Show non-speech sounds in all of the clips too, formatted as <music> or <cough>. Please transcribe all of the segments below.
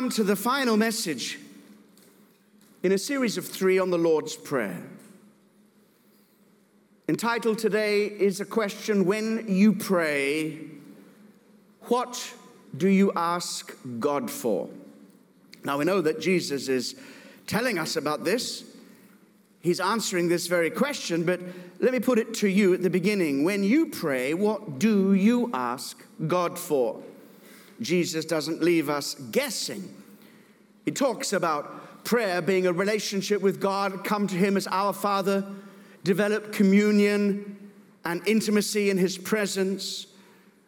come to the final message in a series of three on the Lord's Prayer. Entitled today is a question When you pray, what do you ask God for? Now we know that Jesus is telling us about this. He's answering this very question, but let me put it to you at the beginning. When you pray, what do you ask God for? Jesus doesn't leave us guessing. He talks about prayer being a relationship with God, come to Him as our Father, develop communion and intimacy in His presence,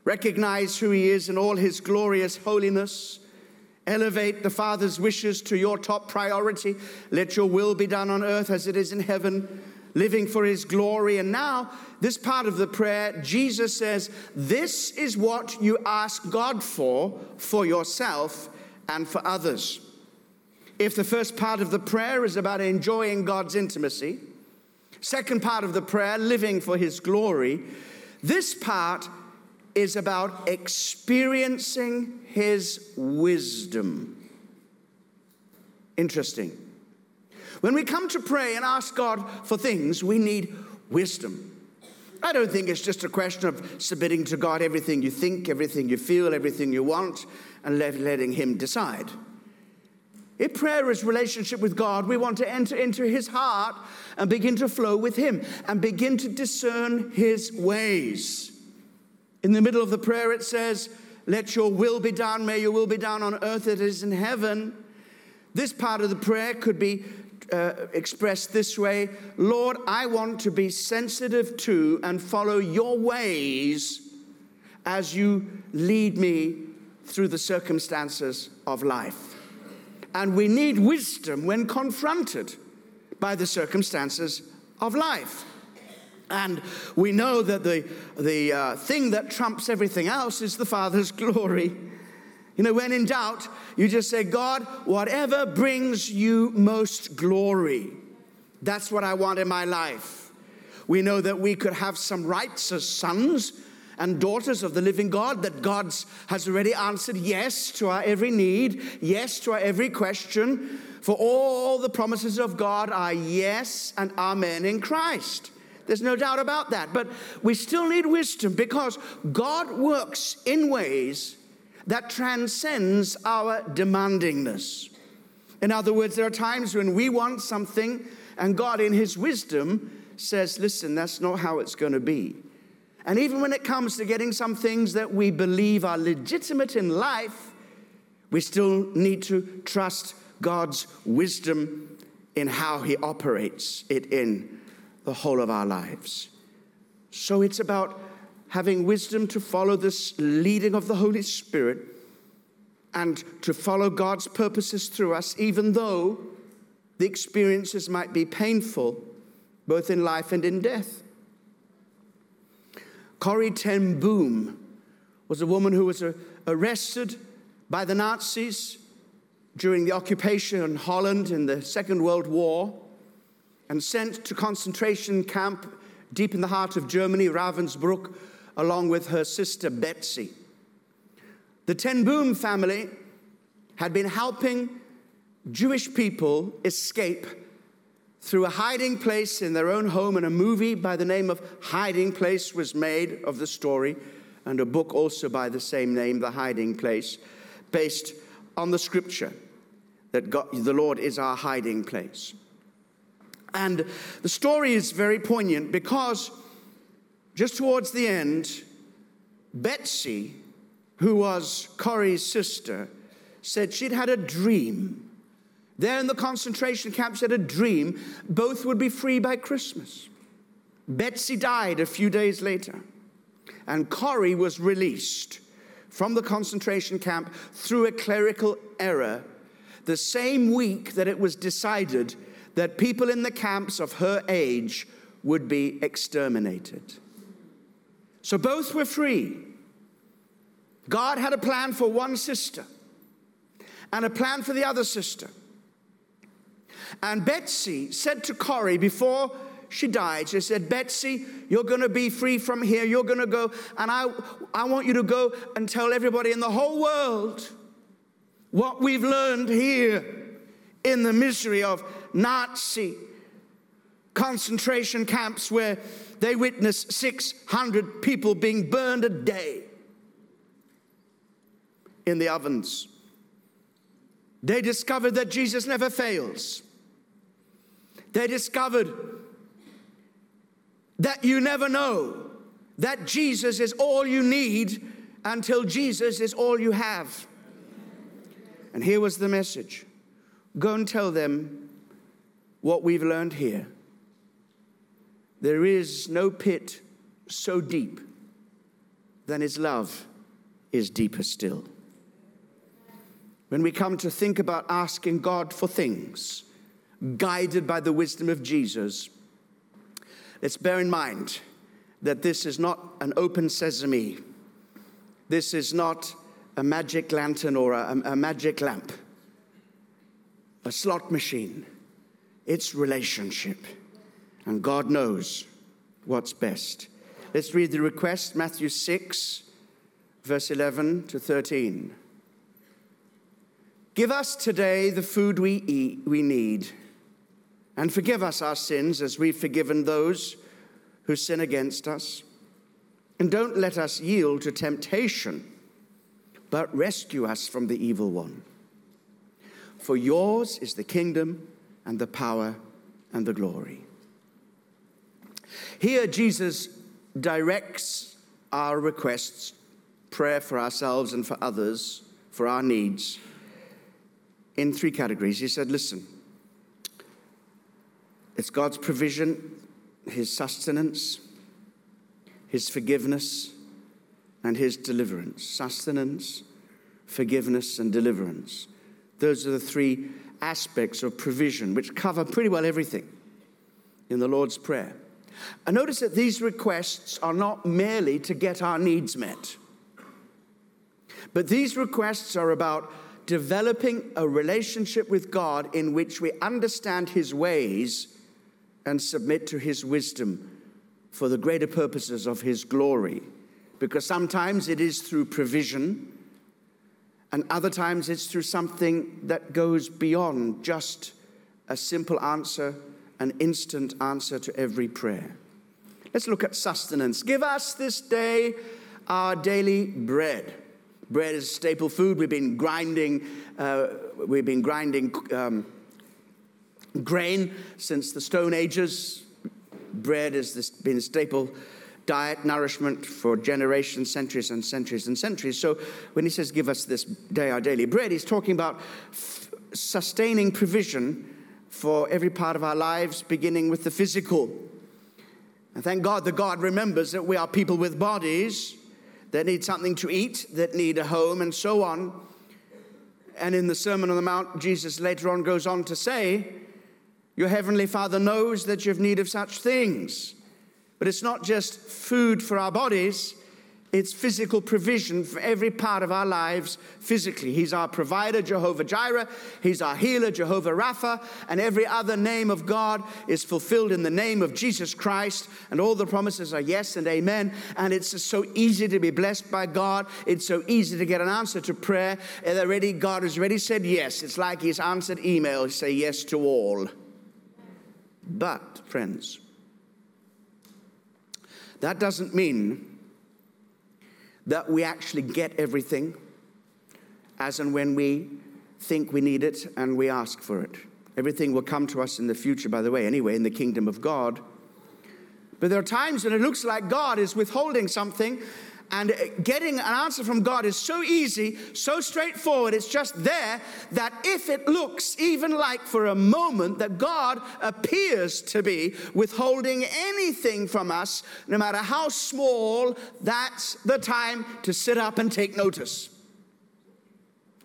recognize who He is in all His glorious holiness Elevate the Father's wishes to your top priority. Let your will be done on earth as it is in heaven, living for His glory. And now, this part of the prayer, Jesus says, This is what you ask God for, for yourself and for others. If the first part of the prayer is about enjoying God's intimacy, second part of the prayer, living for His glory, this part is about experiencing his wisdom. Interesting. When we come to pray and ask God for things, we need wisdom. I don't think it's just a question of submitting to God everything you think, everything you feel, everything you want, and letting Him decide. If prayer is relationship with God, we want to enter into His heart and begin to flow with Him and begin to discern His ways. In the middle of the prayer, it says, Let your will be done. May your will be done on earth as it is in heaven. This part of the prayer could be uh, expressed this way Lord, I want to be sensitive to and follow your ways as you lead me through the circumstances of life. And we need wisdom when confronted by the circumstances of life. And we know that the, the uh, thing that trumps everything else is the Father's <laughs> glory. You know, when in doubt, you just say, God, whatever brings you most glory, that's what I want in my life. We know that we could have some rights as sons and daughters of the living God, that God has already answered yes to our every need, yes to our every question. For all the promises of God are yes and amen in Christ. There's no doubt about that. But we still need wisdom because God works in ways that transcends our demandingness. In other words, there are times when we want something and God, in His wisdom, says, Listen, that's not how it's going to be. And even when it comes to getting some things that we believe are legitimate in life, we still need to trust God's wisdom in how He operates it in the whole of our lives. So it's about having wisdom to follow this leading of the Holy Spirit and to follow God's purposes through us, even though the experiences might be painful, both in life and in death. Corrie ten Boom was a woman who was arrested by the Nazis during the occupation in Holland in the Second World War and sent to concentration camp deep in the heart of Germany, Ravensbrück, along with her sister Betsy. The Ten Boom family had been helping Jewish people escape through a hiding place in their own home, and a movie by the name of Hiding Place was made of the story, and a book also by the same name, The Hiding Place, based on the scripture that God, the Lord is our hiding place. And the story is very poignant because just towards the end, Betsy, who was Corrie's sister, said she'd had a dream. There in the concentration camp, she had a dream both would be free by Christmas. Betsy died a few days later, and Corrie was released from the concentration camp through a clerical error the same week that it was decided that people in the camps of her age would be exterminated. So both were free. God had a plan for one sister and a plan for the other sister. And Betsy said to Corrie before she died, she said, Betsy, you're going to be free from here. You're going to go, and I, I want you to go and tell everybody in the whole world what we've learned here in the misery of Nazi concentration camps where they witnessed 600 people being burned a day in the ovens. They discovered that Jesus never fails. They discovered that you never know that Jesus is all you need until Jesus is all you have. And here was the message go and tell them what we've learned here. There is no pit so deep than his love is deeper still. When we come to think about asking God for things, guided by the wisdom of Jesus, let's bear in mind that this is not an open sesame. This is not a magic lantern or a, a magic lamp, a slot machine. It's relationship. And God knows what's best. Let's read the request, Matthew 6, verse 11 to 13. Give us today the food we eat, we need, and forgive us our sins as we've forgiven those who sin against us. And don't let us yield to temptation, but rescue us from the evil one. For yours is the kingdom and the power and the glory. Here, Jesus directs our requests, prayer for ourselves and for others, for our needs in three categories. He said, Listen, it's God's provision, His sustenance, His forgiveness, and His deliverance. Sustenance, forgiveness, and deliverance. Those are the three aspects of provision, which cover pretty well everything in the Lord's Prayer. And notice that these requests are not merely to get our needs met, but these requests are about developing a relationship with God in which we understand His ways and submit to His wisdom for the greater purposes of His glory. Because sometimes it is through provision, and other times it's through something that goes beyond just a simple answer, an instant answer to every prayer. Let's look at sustenance. Give us this day our daily bread. Bread is staple food. We've been grinding, uh, we've been grinding um, grain since the Stone Ages. Bread has been a staple diet, nourishment for generations, centuries, and centuries and centuries. So when he says, Give us this day our daily bread, he's talking about f- sustaining provision for every part of our lives, beginning with the physical. And thank God that God remembers that we are people with bodies that need something to eat, that need a home, and so on. And in the Sermon on the Mount, Jesus later on goes on to say, Your heavenly Father knows that you have need of such things. But it's not just food for our bodies, it's physical provision for every part of our lives physically. He's our provider, Jehovah Jireh. He's our healer, Jehovah Rapha. And every other name of God is fulfilled in the name of Jesus Christ. And all the promises are yes and amen. And it's so easy to be blessed by God. It's so easy to get an answer to prayer. And already, God has already said yes. It's like He's answered email. Say yes to all. But, friends, that doesn't mean that we actually get everything as and when we think we need it and we ask for it. Everything will come to us in the future, by the way, anyway, in the kingdom of God. But there are times when it looks like God is withholding something, and getting an answer from God is so easy, so straightforward. It's just there that if it looks even like for a moment that God appears to be withholding anything from us, no matter how small, that's the time to sit up and take notice.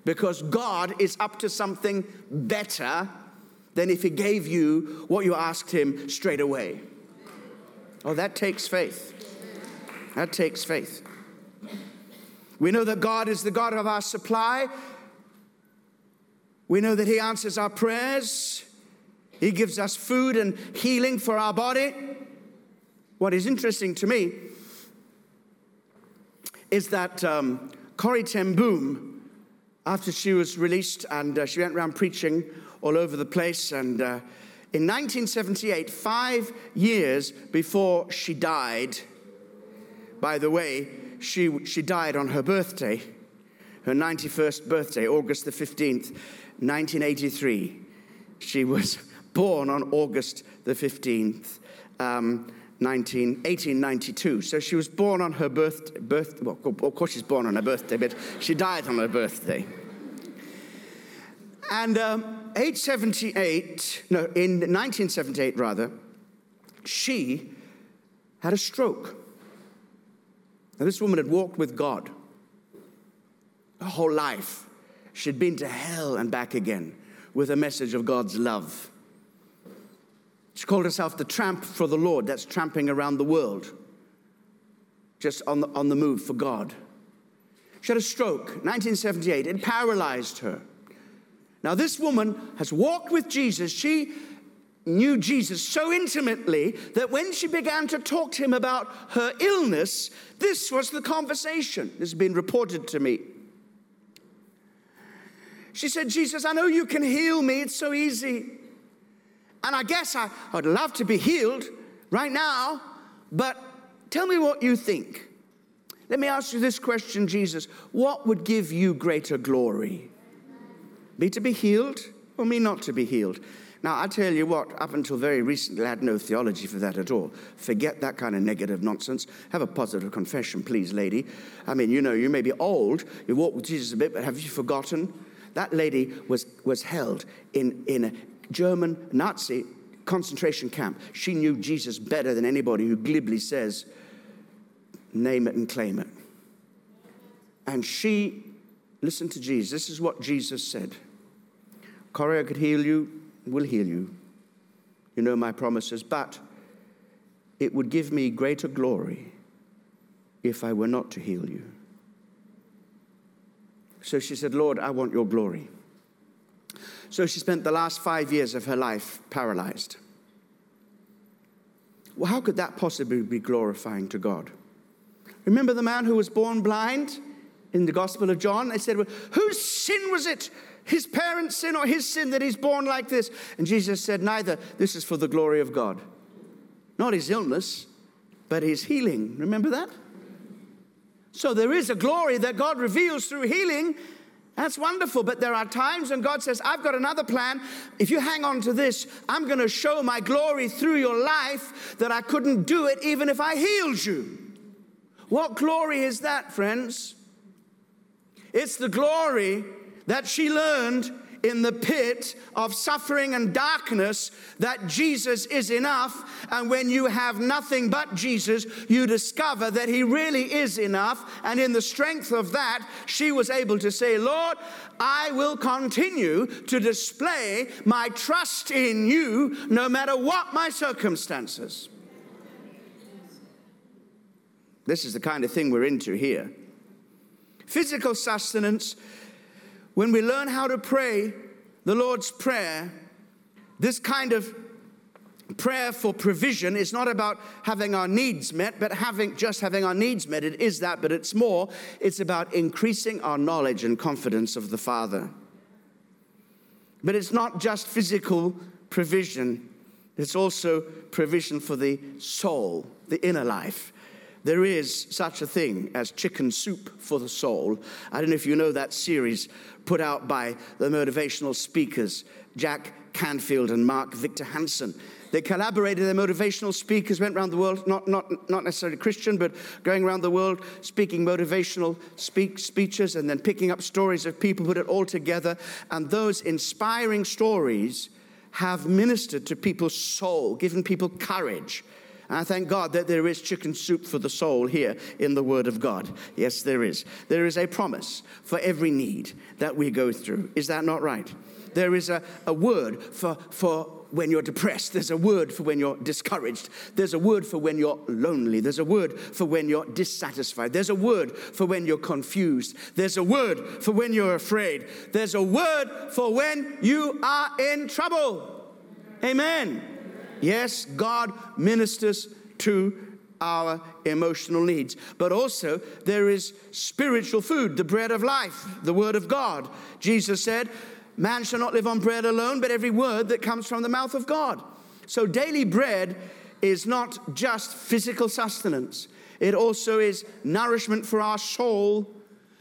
Because God is up to something better than if He gave you what you asked Him straight away. Oh, that takes faith. That takes faith. We know that God is the God of our supply. We know that He answers our prayers. He gives us food and healing for our body. What is interesting to me is that um, Corrie ten Boom, after she was released, and uh, she went around preaching all over the place. And uh, in 1978, five years before she died, by the way, she, she died on her birthday, her 91st birthday, August the 15th, 1983. She was <laughs> born on August the 15th. Um, 19, 1892. So she was born on her birth, birth well, of course she's born on her birthday, but she died on her birthday. And um, age 78, no, in 1978 rather, she had a stroke. Now, this woman had walked with God her whole life. She'd been to hell and back again with a message of God's love. She called herself the tramp for the Lord. That's tramping around the world, just on the, on the move for God. She had a stroke, 1978. It paralyzed her. Now, this woman has walked with Jesus. She knew Jesus so intimately that when she began to talk to him about her illness, this was the conversation. This has been reported to me. She said, Jesus, I know you can heal me. It's so easy. And I guess I, would love to be healed right now, but tell me what you think. Let me ask you this question, Jesus. What would give you greater glory? Me to be healed or me not to be healed? Now, I tell you what, up until very recently, I had no theology for that at all. Forget that kind of negative nonsense. Have a positive confession, please, lady. I mean, you know, you may be old, you walk with Jesus a bit, but have you forgotten? That lady was, was held in, in a German Nazi concentration camp. She knew Jesus better than anybody who glibly says, name it and claim it. And she listened to Jesus. This is what Jesus said Corrie, I could heal you, will heal you. You know my promises, but it would give me greater glory if I were not to heal you. So she said, Lord, I want your glory. So she spent the last five years of her life paralyzed. Well, how could that possibly be glorifying to God? Remember the man who was born blind in the Gospel of John? They said, well, Whose sin was it? His parents' sin or his sin that he's born like this? And Jesus said, Neither. This is for the glory of God. Not his illness, but his healing. Remember that? So there is a glory that God reveals through healing that's wonderful, but there are times when God says, I've got another plan. If you hang on to this, I'm going to show my glory through your life that I couldn't do it even if I healed you. What glory is that, friends? It's the glory that she learned in the pit of suffering and darkness that Jesus is enough. And when you have nothing but Jesus, you discover that He really is enough. And in the strength of that, she was able to say, Lord, I will continue to display my trust in you no matter what my circumstances. This is the kind of thing we're into here. Physical sustenance when we learn how to pray the Lord's Prayer, this kind of prayer for provision is not about having our needs met, but having just having our needs met. It is that, but it's more. It's about increasing our knowledge and confidence of the Father. But it's not just physical provision, it's also provision for the soul, the inner life. There is such a thing as chicken soup for the soul. I don't know if you know that series put out by the motivational speakers, Jack Canfield and Mark Victor Hansen. They collaborated, their motivational speakers went around the world, not, not, not necessarily Christian, but going around the world speaking motivational speak, speeches and then picking up stories of people, put it all together. And those inspiring stories have ministered to people's soul, given people courage. I thank God that there is chicken soup for the soul here in the Word of God. Yes, there is. There is a promise for every need that we go through. Is that not right? There is a, a word for, for when you're depressed. There's a word for when you're discouraged. There's a word for when you're lonely. There's a word for when you're dissatisfied. There's a word for when you're confused. There's a word for when you're afraid. There's a word for when you are in trouble. Amen. Yes, God ministers to our emotional needs. But also, there is spiritual food, the bread of life, the word of God. Jesus said, Man shall not live on bread alone, but every word that comes from the mouth of God. So, daily bread is not just physical sustenance, it also is nourishment for our soul,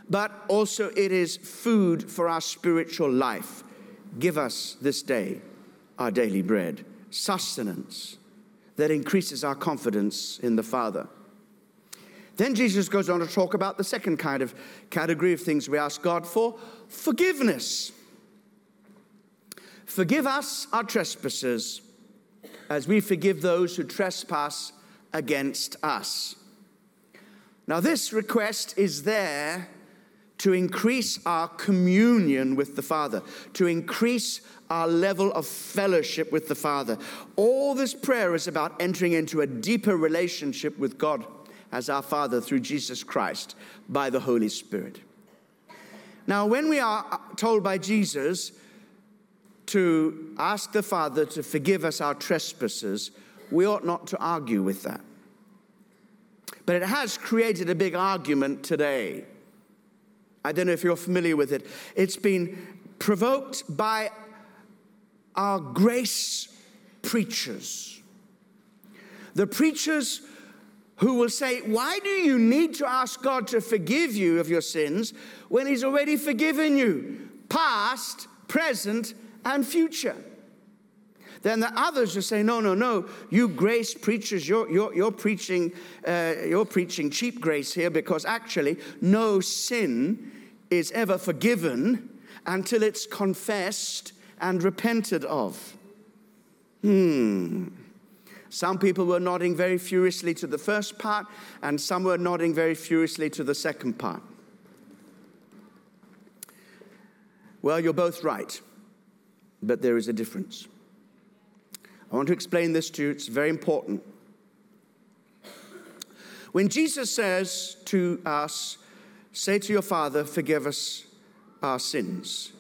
but also it is food for our spiritual life. Give us this day our daily bread, sustenance that increases our confidence in the Father. Then Jesus goes on to talk about the second kind of category of things we ask God for forgiveness. Forgive us our trespasses as we forgive those who trespass against us. Now, this request is there to increase our communion with the Father, to increase our level of fellowship with the Father. All this prayer is about entering into a deeper relationship with God as our Father through Jesus Christ by the Holy Spirit. Now, when we are told by Jesus to ask the Father to forgive us our trespasses, we ought not to argue with that. But it has created a big argument today. I don't know if you're familiar with it. It's been provoked by our grace preachers. The preachers who will say, Why do you need to ask God to forgive you of your sins when He's already forgiven you? Past, present, and future. Then the others will say, No, no, no, you grace preachers, you're, you're, you're, preaching, uh, you're preaching cheap grace here because actually no sin is ever forgiven until it's confessed and repented of. Hmm. Some people were nodding very furiously to the first part, and some were nodding very furiously to the second part. Well, you're both right, but there is a difference. I want to explain this to you, it's very important. When Jesus says to us, Say to your Father, forgive us our sins,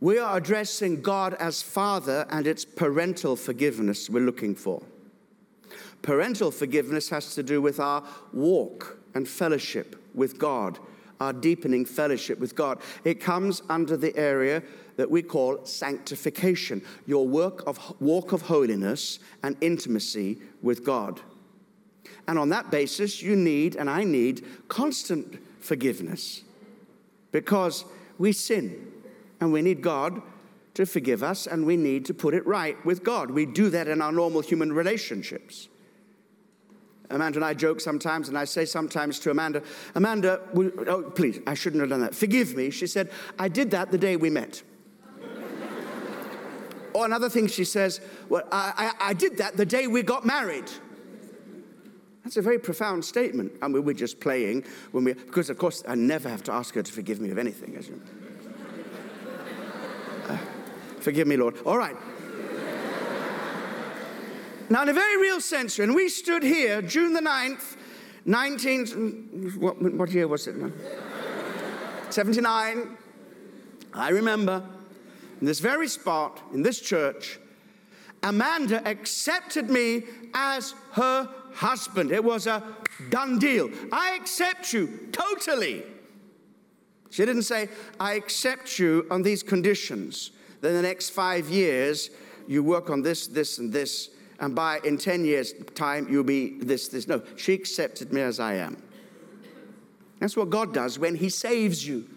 we are addressing God as Father, and it's parental forgiveness we're looking for. Parental forgiveness has to do with our walk and fellowship with God, our deepening fellowship with God. It comes under the area that we call sanctification, your work of walk of holiness and intimacy with God. And on that basis, you need, and I need, constant forgiveness because we sin and we need God to forgive us and we need to put it right with God. We do that in our normal human relationships. Amanda and I joke sometimes, and I say sometimes to Amanda, Amanda, oh, please, I shouldn't have done that. Forgive me. She said, I did that the day we met. <laughs> or another thing she says, well, I, I, I did that the day we got married. That's a very profound statement. I mean, we're just playing when we, because of course I never have to ask her to forgive me of anything, as you uh, Forgive me, Lord. All right. now, in a very real sense, when we stood here, June the 9th, 19, what, what year was it? 79. I remember in this very spot, in this church, Amanda accepted me as her husband. It was a done deal. I accept you totally. She didn't say, I accept you on these conditions. Then the next five years, you work on this, this, and this, and by in 10 years' time, you'll be this, this. No, she accepted me as I am. That's what God does when He saves you.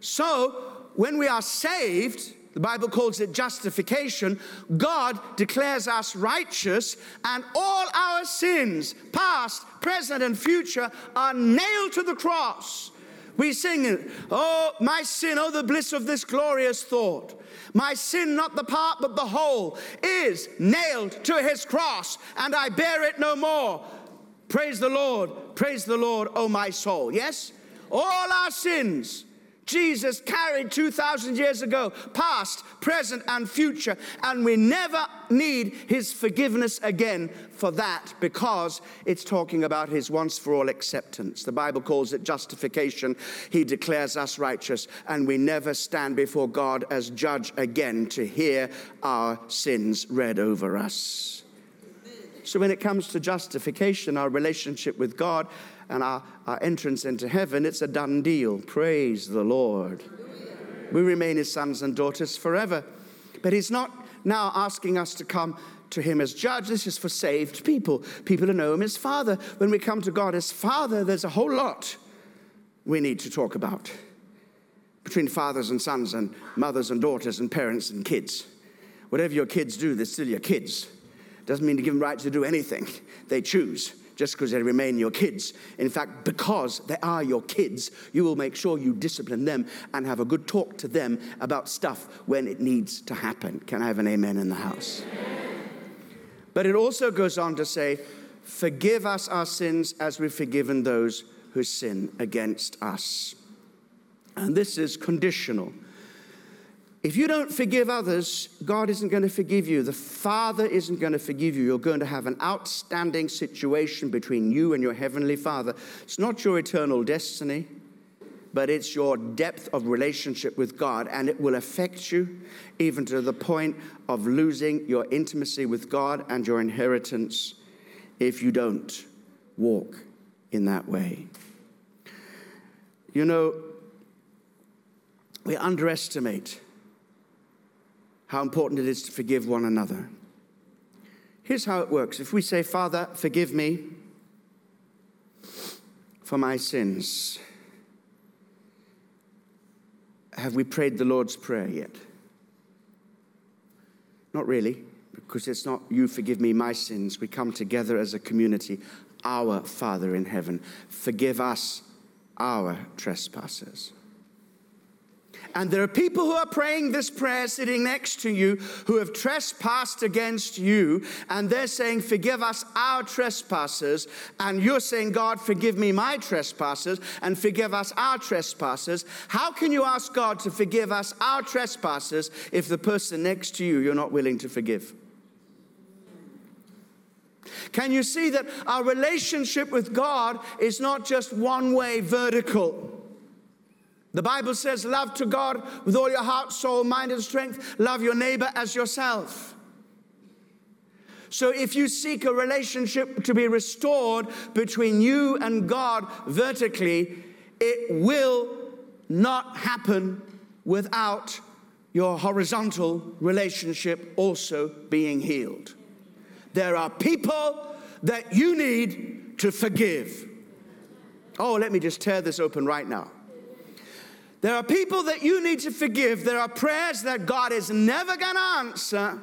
So, when we are saved, the Bible calls it justification. God declares us righteous, and all our sins, past, present, and future, are nailed to the cross. We sing, Oh, my sin, oh, the bliss of this glorious thought. My sin, not the part, but the whole, is nailed to his cross, and I bear it no more. Praise the Lord, praise the Lord, oh, my soul. Yes? All our sins Jesus carried 2,000 years ago, past, present, and future. And we never need his forgiveness again for that because it's talking about his once for all acceptance. The Bible calls it justification. He declares us righteous, and we never stand before God as judge again to hear our sins read over us. So when it comes to justification, our relationship with God, and our, our entrance into heaven, it's a done deal. Praise the Lord. We remain his sons and daughters forever. But he's not now asking us to come to him as judge. This is for saved people, people who know him as Father. When we come to God as Father, there's a whole lot we need to talk about between fathers and sons and mothers and daughters and parents and kids. Whatever your kids do, they're still your kids. Doesn't mean to give them right to do anything they choose just because they remain your kids. In fact, because they are your kids, you will make sure you discipline them and have a good talk to them about stuff when it needs to happen. Can I have an amen in the house? But it also goes on to say, Forgive us our sins as we've forgiven those who sin against us. And this is conditional. If you don't forgive others, God isn't going to forgive you. The Father isn't going to forgive you. You're going to have an outstanding situation between you and your Heavenly Father. It's not your eternal destiny, but it's your depth of relationship with God, and it will affect you even to the point of losing your intimacy with God and your inheritance if you don't walk in that way. You know, we underestimate how important it is to forgive one another. Here's how it works if we say, Father, forgive me for my sins, have we prayed the Lord's Prayer yet? Not really, because it's not you forgive me my sins. We come together as a community. Our Father in heaven, forgive us our trespasses. And there are people who are praying this prayer sitting next to you who have trespassed against you, and they're saying, Forgive us our trespasses. And you're saying, God, forgive me my trespasses, and forgive us our trespasses. How can you ask God to forgive us our trespasses if the person next to you you're not willing to forgive? Can you see that our relationship with God is not just one way vertical? The Bible says, Love to God with all your heart, soul, mind, and strength. Love your neighbor as yourself. So, if you seek a relationship to be restored between you and God vertically, it will not happen without your horizontal relationship also being healed. There are people that you need to forgive. Oh, let me just tear this open right now. There are people that you need to forgive. There are prayers that God is never going to answer.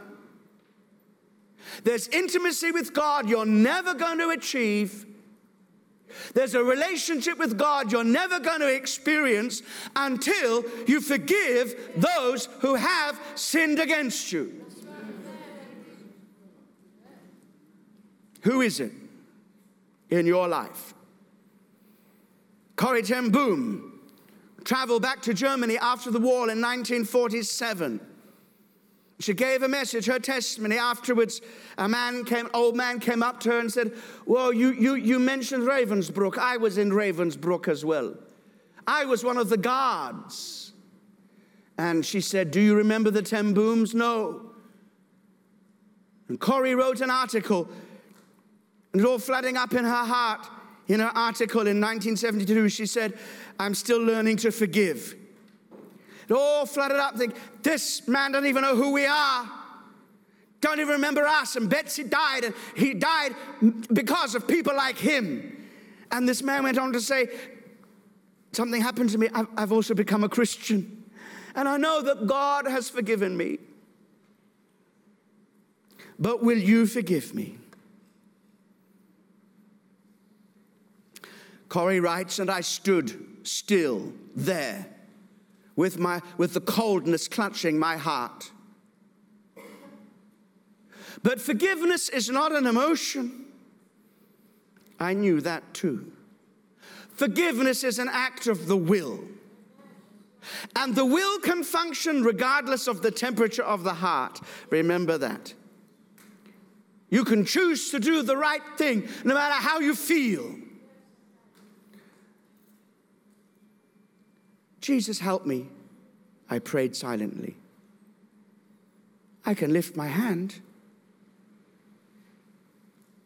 There's intimacy with God you're never going to achieve. There's a relationship with God you're never going to experience until you forgive those who have sinned against you. Who is it in your life? Corrie ten Boom traveled back to Germany after the war in 1947. She gave a message, her testimony. Afterwards, a man came, old man came up to her and said, Well, you, you, you mentioned Ravensbrück. I was in Ravensbrück as well. I was one of the guards. And she said, Do you remember the ten Booms? No. And Corrie wrote an article, and it all flooding up in her heart. In her article in 1972, she said, I'm still learning to forgive. It all flooded up, think, this man doesn't even know who we are. Don't even remember us. And Betsy died, and he died because of people like him. And this man went on to say, Something happened to me. I've, I've also become a Christian. And I know that God has forgiven me. But will you forgive me? Corrie writes, and I stood still there with, my, with the coldness clutching my heart. But forgiveness is not an emotion. I knew that too. Forgiveness is an act of the will. And the will can function regardless of the temperature of the heart. Remember that. You can choose to do the right thing no matter how you feel. Jesus, help me. I prayed silently. I can lift my hand.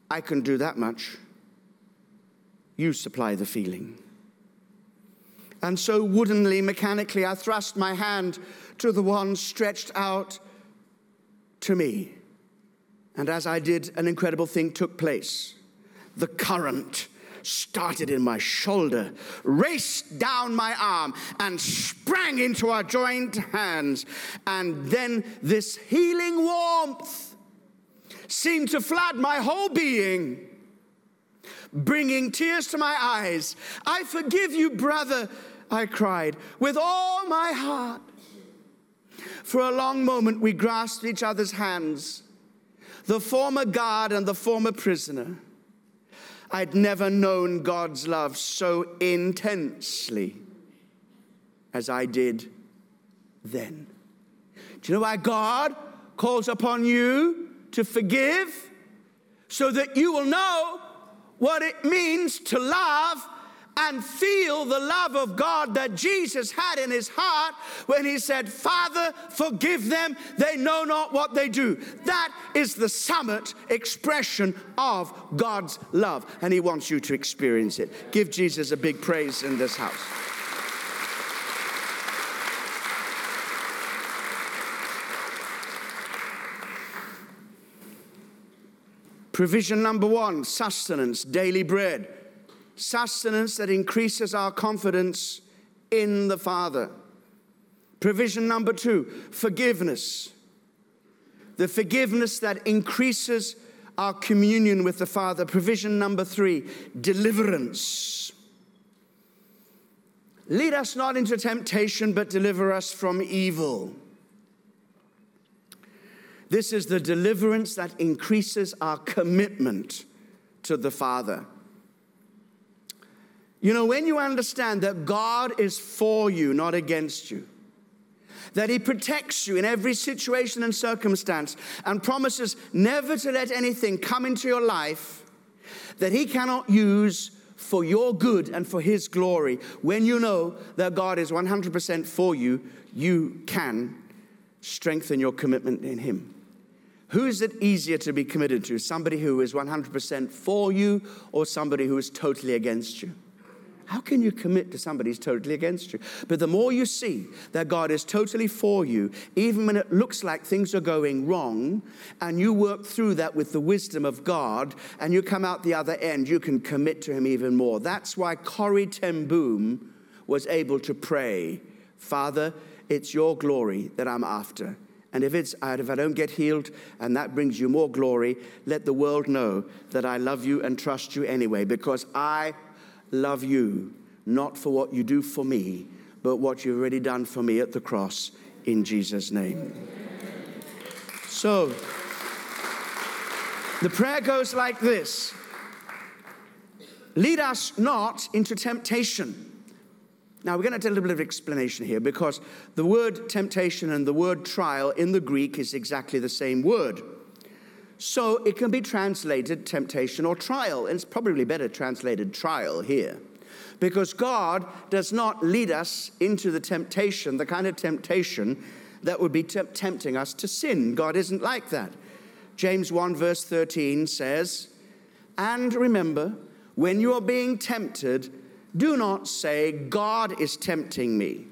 I can do that much. You supply the feeling. And so, woodenly, mechanically, I thrust my hand to the one stretched out to me. And as I did, an incredible thing took place. The current started in my shoulder, raced down my arm, and sprang into our joined hands. And then this healing warmth seemed to flood my whole being, bringing tears to my eyes. I forgive you, brother, I cried, with all my heart. For a long moment, we grasped each other's hands, the former guard and the former prisoner. I'd never known God's love so intensely as I did then. Do you know why God calls upon you to forgive? So that you will know what it means to love and feel the love of God that Jesus had in his heart when he said, Father, forgive them, they know not what they do. That is the summit expression of God's love, and he wants you to experience it. Give Jesus a big praise in this house. Provision number one sustenance, daily bread sustenance that increases our confidence in the Father. Provision number two, forgiveness. The forgiveness that increases our communion with the Father. Provision number three, deliverance. Lead us not into temptation, but deliver us from evil. This is the deliverance that increases our commitment to the Father. You know, when you understand that God is for you, not against you, that He protects you in every situation and circumstance, and promises never to let anything come into your life that He cannot use for your good and for His glory, when you know that God is 100% for you, you can strengthen your commitment in Him. Who is it easier to be committed to? Somebody who is 100% for you or somebody who is totally against you? How can you commit to somebody who's totally against you? But the more you see that God is totally for you, even when it looks like things are going wrong, and you work through that with the wisdom of God, and you come out the other end, you can commit to Him even more. That's why Corrie ten Boom was able to pray, Father, it's your glory that I'm after. And if, it's, if I don't get healed and that brings you more glory, let the world know that I love you and trust you anyway, because I love you, not for what you do for me, but what you've already done for me at the cross in Jesus' name. So, the prayer goes like this Lead us not into temptation. Now, we're going to do a little bit of explanation here because the word temptation and the word trial in the Greek is exactly the same word. So it can be translated temptation or trial, and it's probably better translated trial here. Because God does not lead us into the temptation, the kind of temptation that would be tempting us to sin. God isn't like that. James 1, verse 13 says, And remember, when you are being tempted, do not say, God is tempting me.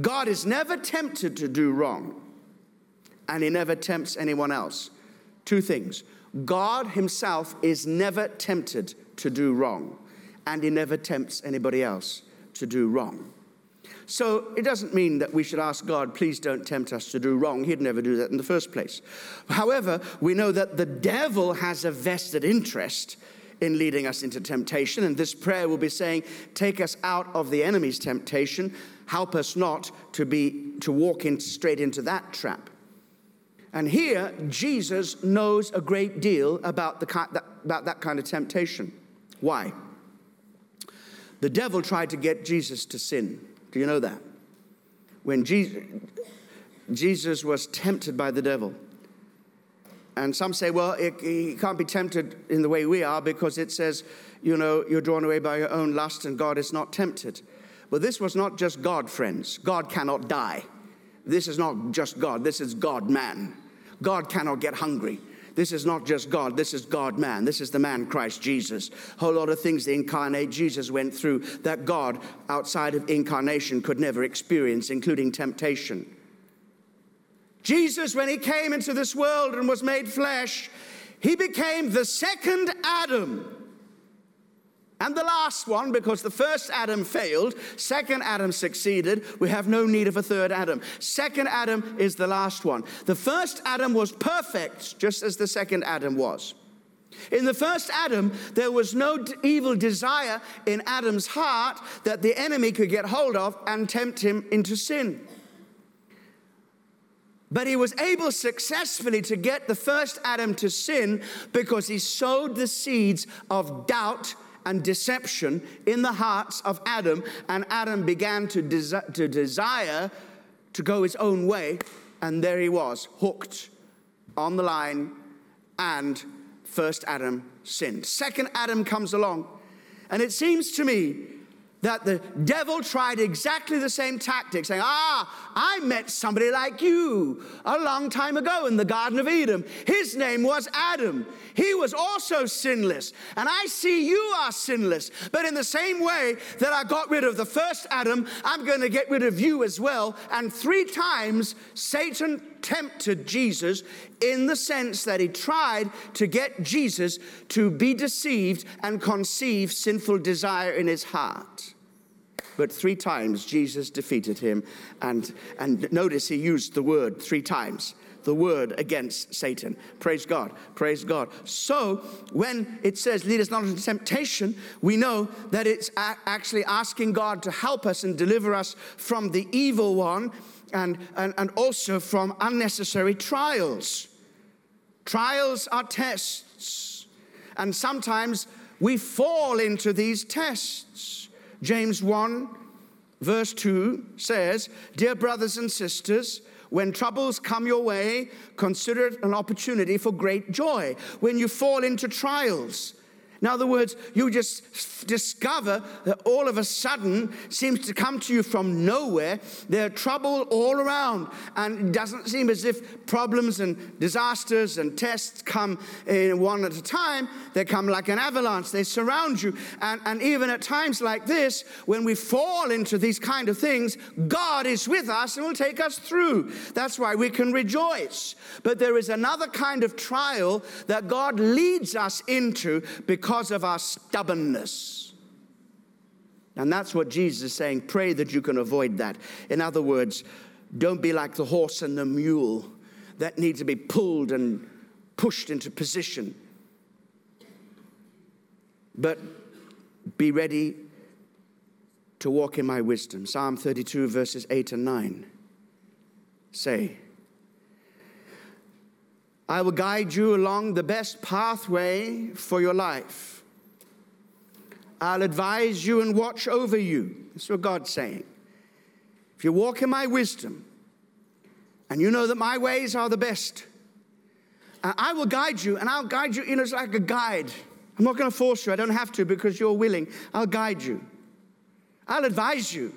God is never tempted to do wrong and he never tempts anyone else. Two things God himself is never tempted to do wrong, and he never tempts anybody else to do wrong. So it doesn't mean that we should ask God, please don't tempt us to do wrong. He'd never do that in the first place. However, we know that the devil has a vested interest in leading us into temptation, and this prayer will be saying, Take us out of the enemy's temptation, help us not to be to walk in straight into that trap. And here, Jesus knows a great deal about, the, about that kind of temptation. Why? The devil tried to get Jesus to sin. Do you know that? When Jesus, Jesus was tempted by the devil. And some say, well, it, he can't be tempted in the way we are because it says, you know, you're drawn away by your own lust and God is not tempted. But this was not just God, friends. God cannot die. This is not just God, this is God man. God cannot get hungry. this is not just God, this is God man. This is the man Christ Jesus. A whole lot of things the incarnate Jesus went through that God outside of incarnation could never experience, including temptation. Jesus, when he came into this world and was made flesh, he became the second Adam. And the last one, because the first Adam failed, second Adam succeeded, we have no need of a third Adam. Second Adam is the last one. The first Adam was perfect, just as the second Adam was. In the first Adam, there was no evil desire in Adam's heart that the enemy could get hold of and tempt him into sin. But he was able successfully to get the first Adam to sin because he sowed the seeds of doubt and deception in the hearts of Adam, and Adam began to, desi- to desire to go his own way, and there he was, hooked on the line, and first Adam sinned. Second Adam comes along, and it seems to me that the devil tried exactly the same tactic, saying, Ah, I met somebody like you a long time ago in the Garden of Eden. His name was Adam. He was also sinless. And I see you are sinless. But in the same way that I got rid of the first Adam, I'm going to get rid of you as well. And three times Satan tempted Jesus in the sense that he tried to get Jesus to be deceived and conceive sinful desire in his heart. But three times Jesus defeated him. And, and notice he used the word three times the word against Satan. Praise God. Praise God. So when it says, lead us not into temptation, we know that it's actually asking God to help us and deliver us from the evil one and, and, and also from unnecessary trials. Trials are tests, and sometimes we fall into these tests. James 1, verse 2 says, Dear brothers and sisters, when troubles come your way, consider it an opportunity for great joy. When you fall into trials, in other words, you just discover that all of a sudden seems to come to you from nowhere. There are trouble all around, and it doesn't seem as if problems and disasters and tests come in one at a time. They come like an avalanche. They surround you, and, and even at times like this, when we fall into these kind of things, God is with us and will take us through. That's why we can rejoice. But there is another kind of trial that God leads us into because because of our stubbornness. And that's what Jesus is saying. Pray that you can avoid that. In other words, don't be like the horse and the mule that need to be pulled and pushed into position. But be ready to walk in my wisdom. Psalm 32, verses 8 and 9 say, I will guide you along the best pathway for your life. I'll advise you and watch over you. That's what God's saying. If you walk in my wisdom and you know that my ways are the best, I will guide you and I'll guide you, you know, it's like a guide. I'm not going to force you, I don't have to because you're willing. I'll guide you. I'll advise you.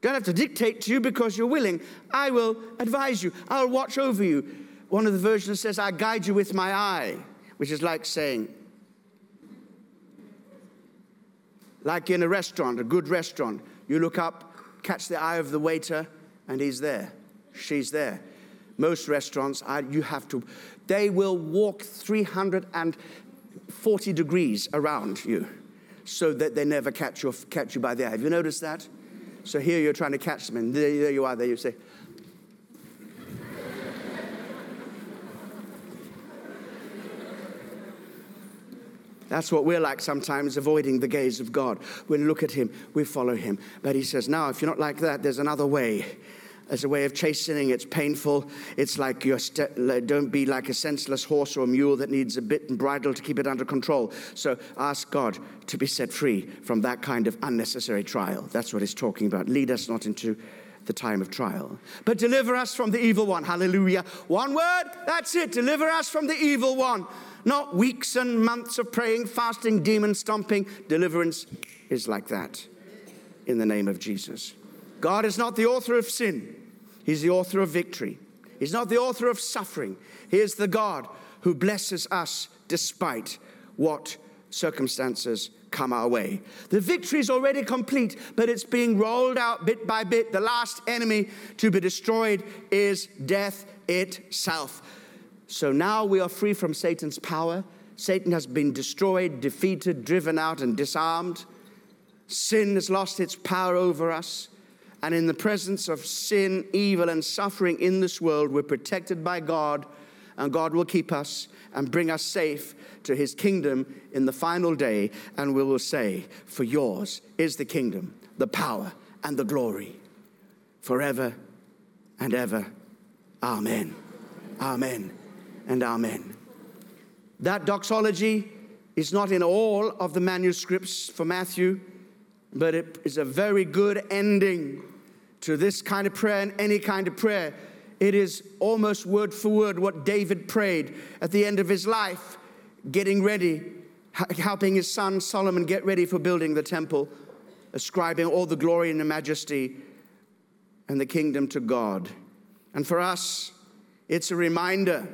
Don't have to dictate to you because you're willing. I will advise you. I'll watch over you. One of the versions says, I guide you with my eye, which is like saying, like in a restaurant, a good restaurant, you look up, catch the eye of the waiter, and he's there. She's there. Most restaurants, you have to, they will walk 340 degrees around you so that they never catch you, catch you by the eye. Have you noticed that? So here you're trying to catch them, and there, there you are, there you say, That's what we're like sometimes, avoiding the gaze of God. We look at Him, we follow Him. But He says, now, if you're not like that, there's another way. There's a way of chastening. It's painful. It's like you're st- don't be like a senseless horse or a mule that needs a bit and bridle to keep it under control. So ask God to be set free from that kind of unnecessary trial. That's what He's talking about. Lead us not into the time of trial, but deliver us from the evil one. Hallelujah. One word, that's it. Deliver us from the evil one. Not weeks and months of praying, fasting, demon stomping. Deliverance is like that in the name of Jesus. God is not the author of sin, He's the author of victory. He's not the author of suffering. He is the God who blesses us despite what circumstances come our way. The victory is already complete, but it's being rolled out bit by bit. The last enemy to be destroyed is death itself. So now we are free from Satan's power. Satan has been destroyed, defeated, driven out, and disarmed. Sin has lost its power over us. And in the presence of sin, evil, and suffering in this world, we're protected by God, and God will keep us and bring us safe to his kingdom in the final day. And we will say, For yours is the kingdom, the power, and the glory forever and ever. Amen. Amen. And amen. That doxology is not in all of the manuscripts for Matthew, but it is a very good ending to this kind of prayer and any kind of prayer. It is almost word for word what David prayed at the end of his life, getting ready, helping his son Solomon get ready for building the temple, ascribing all the glory and the majesty and the kingdom to God. And for us, it's a reminder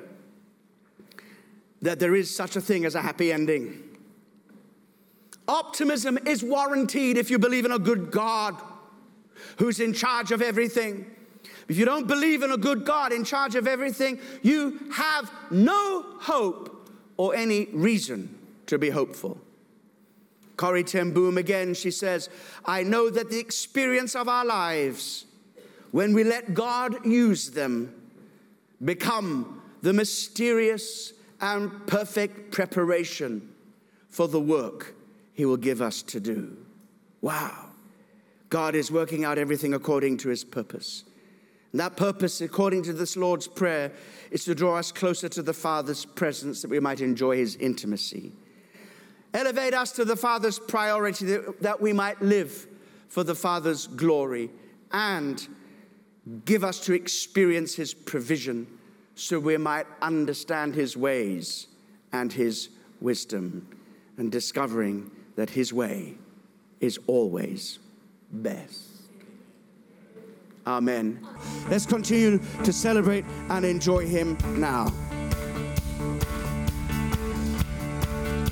that there is such a thing as a happy ending. Optimism is warranted if you believe in a good God who's in charge of everything. If you don't believe in a good God in charge of everything, you have no hope or any reason to be hopeful. Corrie ten Boom again, she says, I know that the experience of our lives, when we let God use them, become the mysterious and perfect preparation for the work He will give us to do. Wow. God is working out everything according to His purpose. And that purpose, according to this Lord's Prayer, is to draw us closer to the Father's presence that we might enjoy His intimacy. Elevate us to the Father's priority that, that we might live for the Father's glory and give us to experience His provision so we might understand his ways and his wisdom, and discovering that his way is always best. Amen. Let's continue to celebrate and enjoy him now.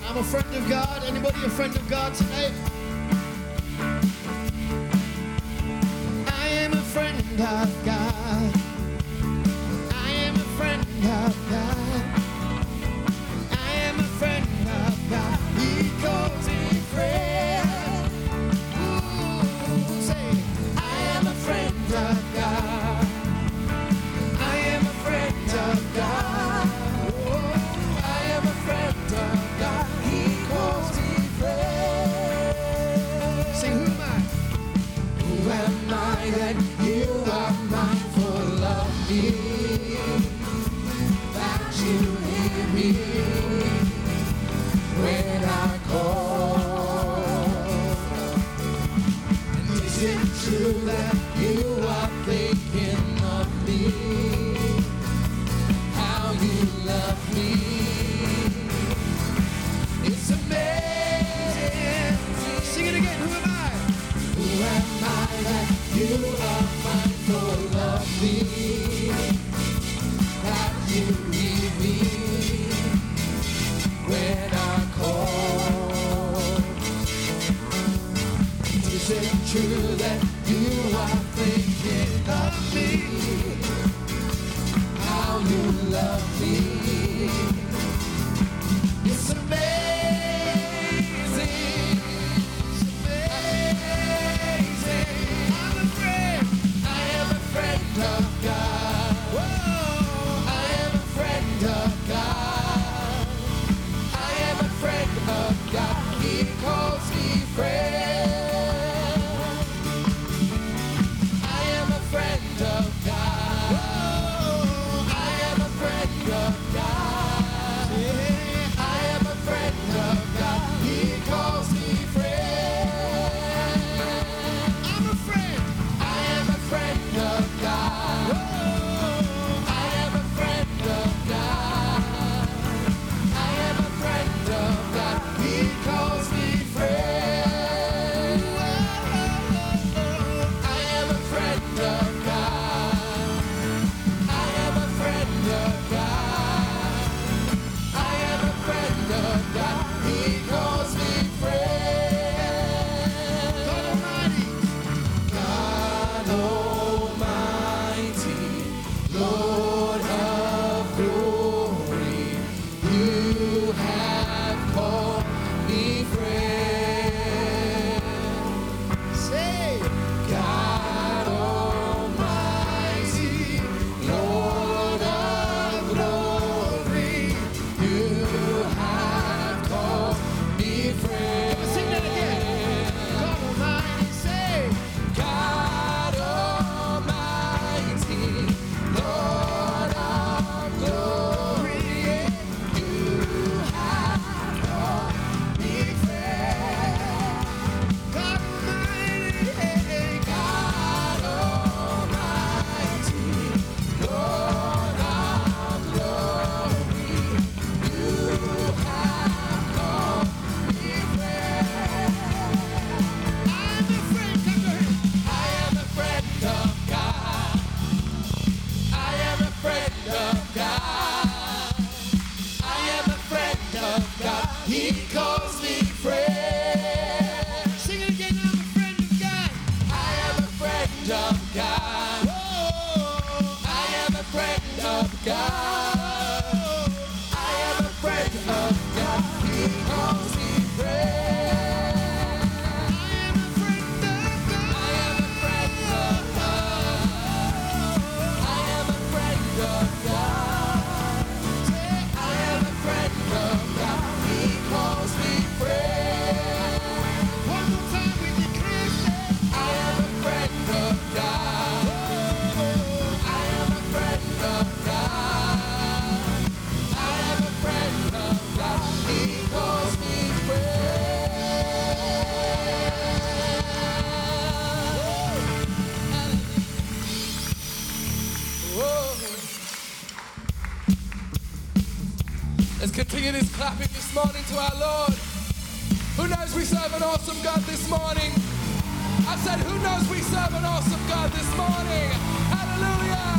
I'm a friend of God. Anybody a friend of God tonight? I am a friend of God. of true that you are thinking of me? How you love me? It's amazing. our Lord. Who knows we serve an awesome God this morning? I said, Who knows we serve an awesome God this morning? Hallelujah!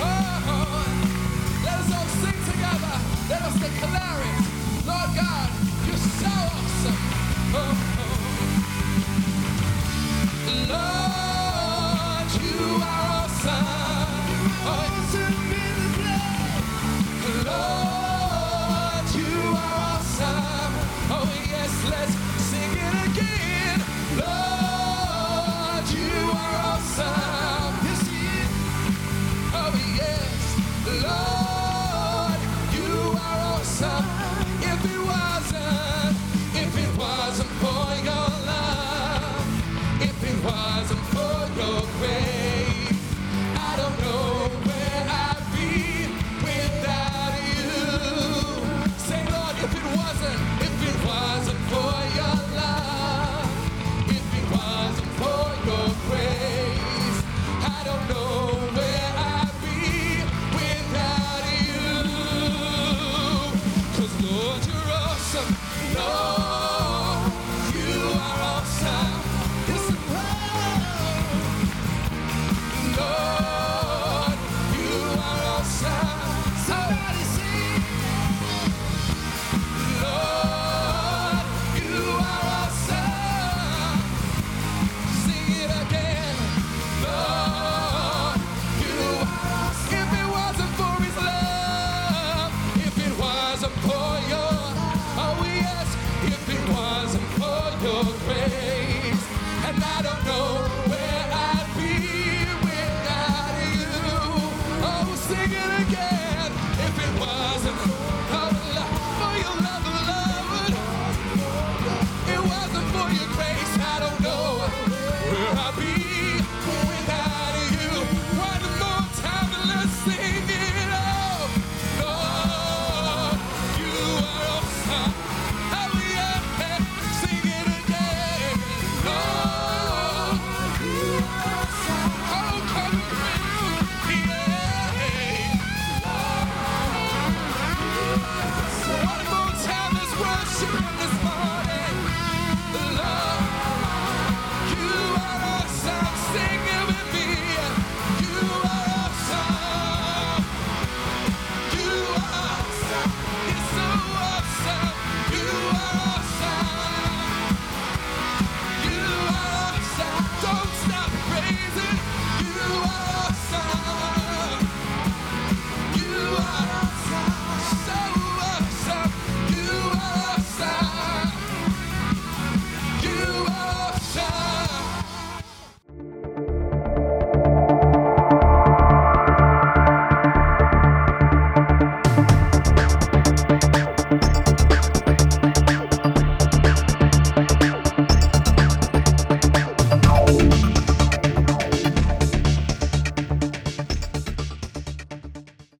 Oh, oh, oh. let us all sing together. Let us declare it. Lord God, you're shower.